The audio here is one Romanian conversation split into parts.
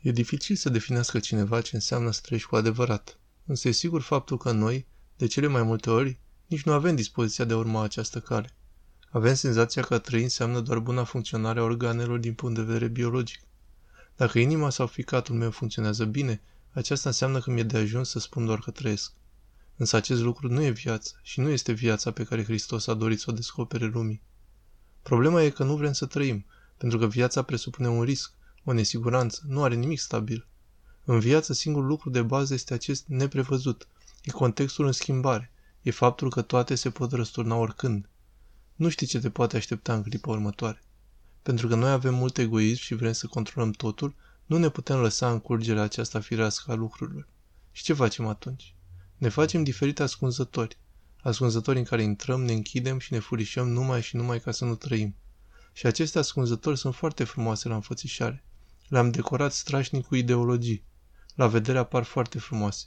E dificil să definească cineva ce înseamnă să trăiești cu adevărat, însă e sigur faptul că noi, de cele mai multe ori, nici nu avem dispoziția de a urma această cale. Avem senzația că a trăi înseamnă doar buna funcționare a organelor din punct de vedere biologic. Dacă inima sau ficatul meu funcționează bine, aceasta înseamnă că mi-e de ajuns să spun doar că trăiesc. Însă acest lucru nu e viață și nu este viața pe care Hristos a dorit să o descopere lumii. Problema e că nu vrem să trăim, pentru că viața presupune un risc, o nesiguranță, nu are nimic stabil. În viață, singurul lucru de bază este acest neprevăzut. E contextul în schimbare. E faptul că toate se pot răsturna oricând. Nu știi ce te poate aștepta în clipa următoare. Pentru că noi avem mult egoism și vrem să controlăm totul, nu ne putem lăsa în curgerea aceasta firească a lucrurilor. Și ce facem atunci? Ne facem diferite ascunzători. Ascunzători în care intrăm, ne închidem și ne furișăm numai și numai ca să nu trăim. Și aceste ascunzători sunt foarte frumoase la înfățișare. Le-am decorat strașnic cu ideologii. La vedere apar foarte frumoase.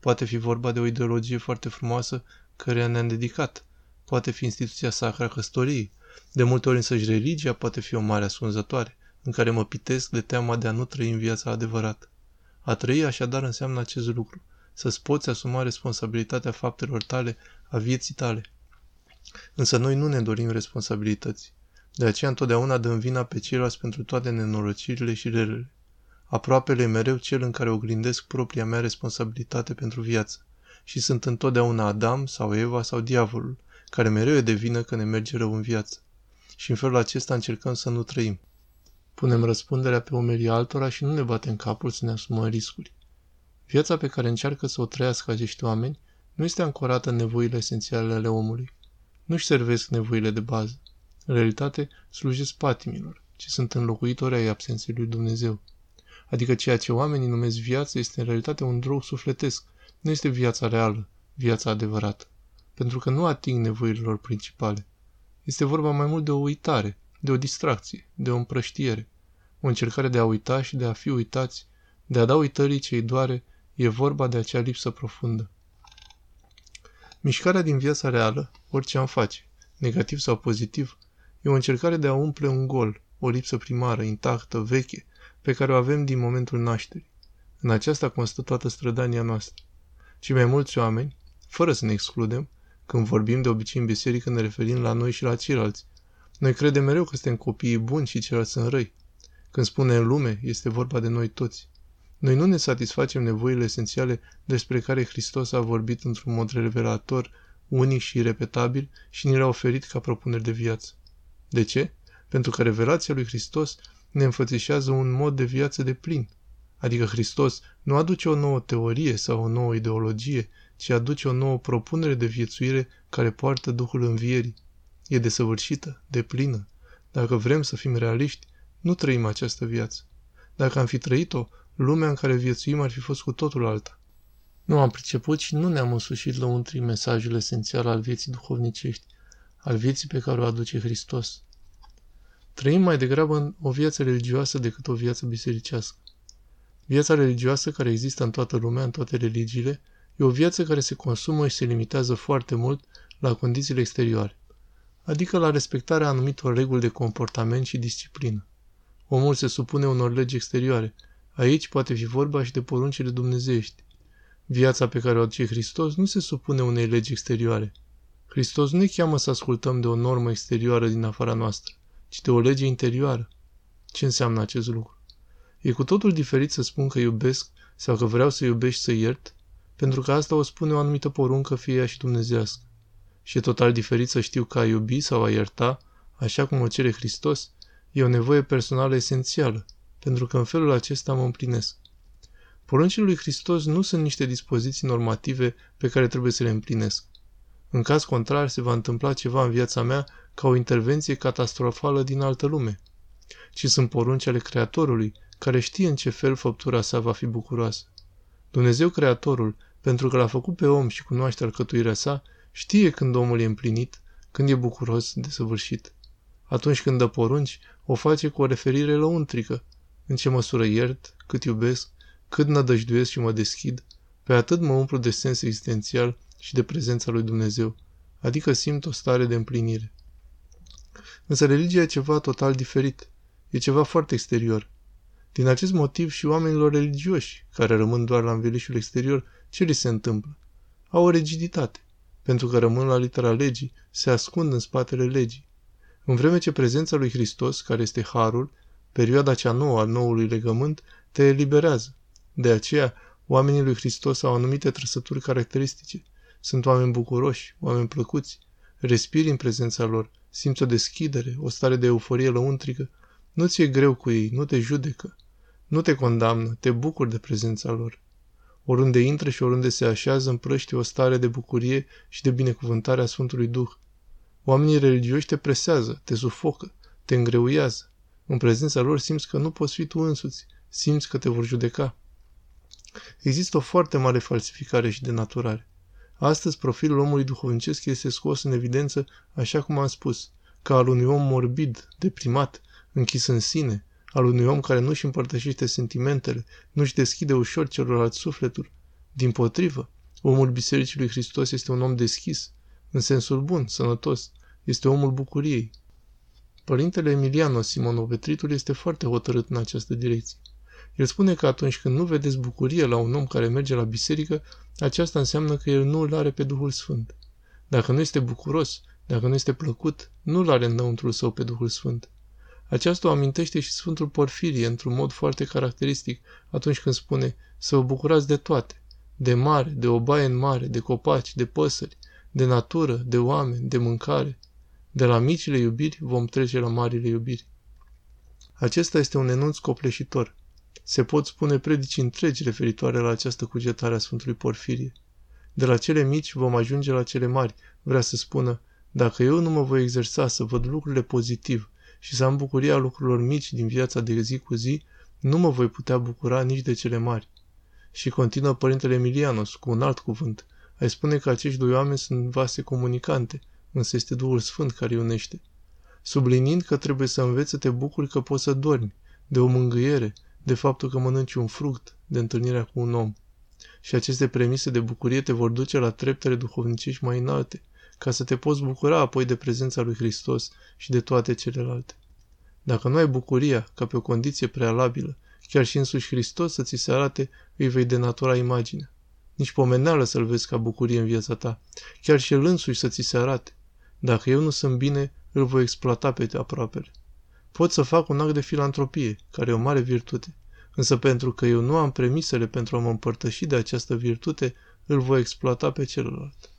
Poate fi vorba de o ideologie foarte frumoasă căreia ne-am dedicat. Poate fi instituția sacra căsătoriei. De multe ori însăși religia poate fi o mare ascunzătoare, în care mă pitesc de teama de a nu trăi în viața adevărată. A trăi așadar înseamnă acest lucru, să-ți poți asuma responsabilitatea faptelor tale, a vieții tale. Însă noi nu ne dorim responsabilități. De aceea întotdeauna dăm vina pe ceilalți pentru toate nenorocirile și relele. Aproapele mereu cel în care oglindesc propria mea responsabilitate pentru viață. Și sunt întotdeauna Adam sau Eva sau diavolul, care mereu e de vină că ne merge rău în viață. Și în felul acesta încercăm să nu trăim. Punem răspunderea pe umerii altora și nu ne batem capul să ne asumăm riscuri. Viața pe care încearcă să o trăiască acești oameni nu este ancorată în nevoile esențiale ale omului. Nu-și servesc nevoile de bază. În realitate, slujesc patimilor, ce sunt înlocuitori ai absenței lui Dumnezeu. Adică ceea ce oamenii numesc viață este în realitate un drog sufletesc, nu este viața reală, viața adevărată, pentru că nu ating nevoile lor principale. Este vorba mai mult de o uitare, de o distracție, de o împrăștiere, o încercare de a uita și de a fi uitați, de a da uitării ce îi doare, e vorba de acea lipsă profundă. Mișcarea din viața reală, orice am face, negativ sau pozitiv, E o încercare de a umple un gol, o lipsă primară, intactă, veche, pe care o avem din momentul nașterii. În aceasta constă toată strădania noastră. Ci mai mulți oameni, fără să ne excludem, când vorbim de obicei în biserică ne referim la noi și la ceilalți. Noi credem mereu că suntem copiii buni și ceilalți sunt răi. Când spunem lume, este vorba de noi toți. Noi nu ne satisfacem nevoile esențiale despre care Hristos a vorbit într-un mod revelator, unic și repetabil și ni le-a oferit ca propuneri de viață. De ce? Pentru că revelația lui Hristos ne înfățișează un mod de viață de plin. Adică Hristos nu aduce o nouă teorie sau o nouă ideologie, ci aduce o nouă propunere de viețuire care poartă Duhul învierii. E desăvârșită, de plină. Dacă vrem să fim realiști, nu trăim această viață. Dacă am fi trăit-o, lumea în care viețuim ar fi fost cu totul alta. Nu am priceput și nu ne-am însușit lăuntrii mesajul esențial al vieții duhovnicești, al vieții pe care o aduce Hristos. Trăim mai degrabă în o viață religioasă decât o viață bisericească. Viața religioasă care există în toată lumea, în toate religiile, e o viață care se consumă și se limitează foarte mult la condițiile exterioare, adică la respectarea anumitor reguli de comportament și disciplină. Omul se supune unor legi exterioare. Aici poate fi vorba și de poruncile dumnezeiești. Viața pe care o aduce Hristos nu se supune unei legi exterioare, Hristos nu ne cheamă să ascultăm de o normă exterioară din afara noastră, ci de o lege interioară. Ce înseamnă acest lucru? E cu totul diferit să spun că iubesc sau că vreau să iubești să iert, pentru că asta o spune o anumită poruncă, fie ea și dumnezească. Și e total diferit să știu că a iubi sau a ierta, așa cum o cere Hristos, e o nevoie personală esențială, pentru că în felul acesta mă împlinesc. Poruncile lui Hristos nu sunt niște dispoziții normative pe care trebuie să le împlinesc. În caz contrar, se va întâmpla ceva în viața mea ca o intervenție catastrofală din altă lume. Ci sunt porunci ale Creatorului, care știe în ce fel făptura sa va fi bucuroasă. Dumnezeu Creatorul, pentru că l-a făcut pe om și cunoaște alcătuirea sa, știe când omul e împlinit, când e bucuros de săvârșit. Atunci când dă porunci, o face cu o referire lăuntrică. În ce măsură iert, cât iubesc, cât nădăjduiesc și mă deschid, pe atât mă umplu de sens existențial și de prezența lui Dumnezeu, adică simt o stare de împlinire. Însă religia e ceva total diferit. E ceva foarte exterior. Din acest motiv și oamenilor religioși, care rămân doar la învelișul exterior, ce li se întâmplă? Au o rigiditate, pentru că rămân la litera legii, se ascund în spatele legii. În vreme ce prezența lui Hristos, care este Harul, perioada cea nouă al noului legământ, te eliberează. De aceea, oamenii lui Hristos au anumite trăsături caracteristice. Sunt oameni bucuroși, oameni plăcuți, respiri în prezența lor, simți o deschidere, o stare de euforie lăuntrică. Nu ți-e greu cu ei, nu te judecă, nu te condamnă, te bucuri de prezența lor. Oriunde intră și oriunde se așează, împrăște o stare de bucurie și de binecuvântare a Sfântului Duh. Oamenii religioși te presează, te sufocă, te îngreuiază. În prezența lor simți că nu poți fi tu însuți, simți că te vor judeca. Există o foarte mare falsificare și denaturare. Astăzi, profilul omului duhovnicesc este scos în evidență, așa cum am spus, ca al unui om morbid, deprimat, închis în sine, al unui om care nu-și împărtășește sentimentele, nu-și deschide ușor celorlalți sufletul. Din potrivă, omul Bisericii lui Hristos este un om deschis, în sensul bun, sănătos, este omul bucuriei. Părintele Emiliano Simonovetritul este foarte hotărât în această direcție. El spune că atunci când nu vedeți bucurie la un om care merge la biserică, aceasta înseamnă că el nu îl are pe Duhul Sfânt. Dacă nu este bucuros, dacă nu este plăcut, nu îl are înăuntrul său pe Duhul Sfânt. Aceasta o amintește și Sfântul Porfirie într-un mod foarte caracteristic atunci când spune să vă bucurați de toate, de mare, de o baie în mare, de copaci, de păsări, de natură, de oameni, de mâncare. De la micile iubiri vom trece la marile iubiri. Acesta este un enunț copleșitor. Se pot spune predici întregi referitoare la această cugetare a Sfântului Porfirie. De la cele mici vom ajunge la cele mari. Vrea să spună, dacă eu nu mă voi exersa să văd lucrurile pozitiv și să am bucuria lucrurilor mici din viața de zi cu zi, nu mă voi putea bucura nici de cele mari. Și continuă Părintele Emilianos cu un alt cuvânt. Ai spune că acești doi oameni sunt vase comunicante, însă este Duhul Sfânt care îi unește. Sublinind că trebuie să înveți să te bucuri că poți să dormi, de o mângâiere, de faptul că mănânci un fruct, de întâlnirea cu un om. Și aceste premise de bucurie te vor duce la treptele duhovnicești mai înalte, ca să te poți bucura apoi de prezența lui Hristos și de toate celelalte. Dacă nu ai bucuria ca pe o condiție prealabilă, chiar și însuși Hristos să ți se arate, îi vei denatura imaginea. Nici pomeneală să-L vezi ca bucurie în viața ta, chiar și El însuși să ți se arate. Dacă eu nu sunt bine, îl voi exploata pe aproapele. Pot să fac un act de filantropie, care e o mare virtute, însă pentru că eu nu am premisele pentru a mă împărtăși de această virtute, îl voi exploata pe celălalt.